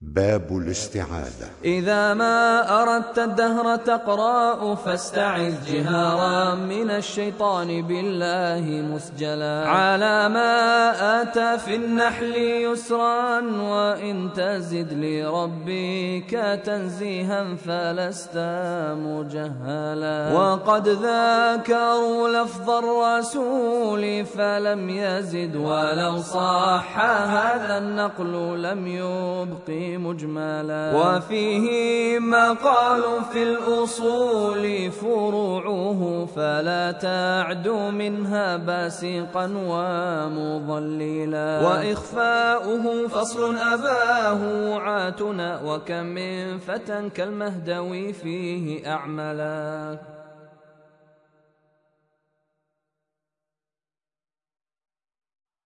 باب الاستعاذة. إذا ما أردت الدهر تقرأ فاستعذ جهارا من الشيطان بالله مسجلا. على ما آتى في النحل يسرا وإن تزد لربك تنزيها فلست مجهلا. وقد ذاكروا لفظ الرسول فلم يزد ولو صح هذا النقل لم يبقي مجملا. وفيه مقال في الأصول فروعه فلا تعد منها باسقا ومضللا. وإخفاؤه فصل أباه عاتنا وكم من فتى كالمهدوي فيه أعملا.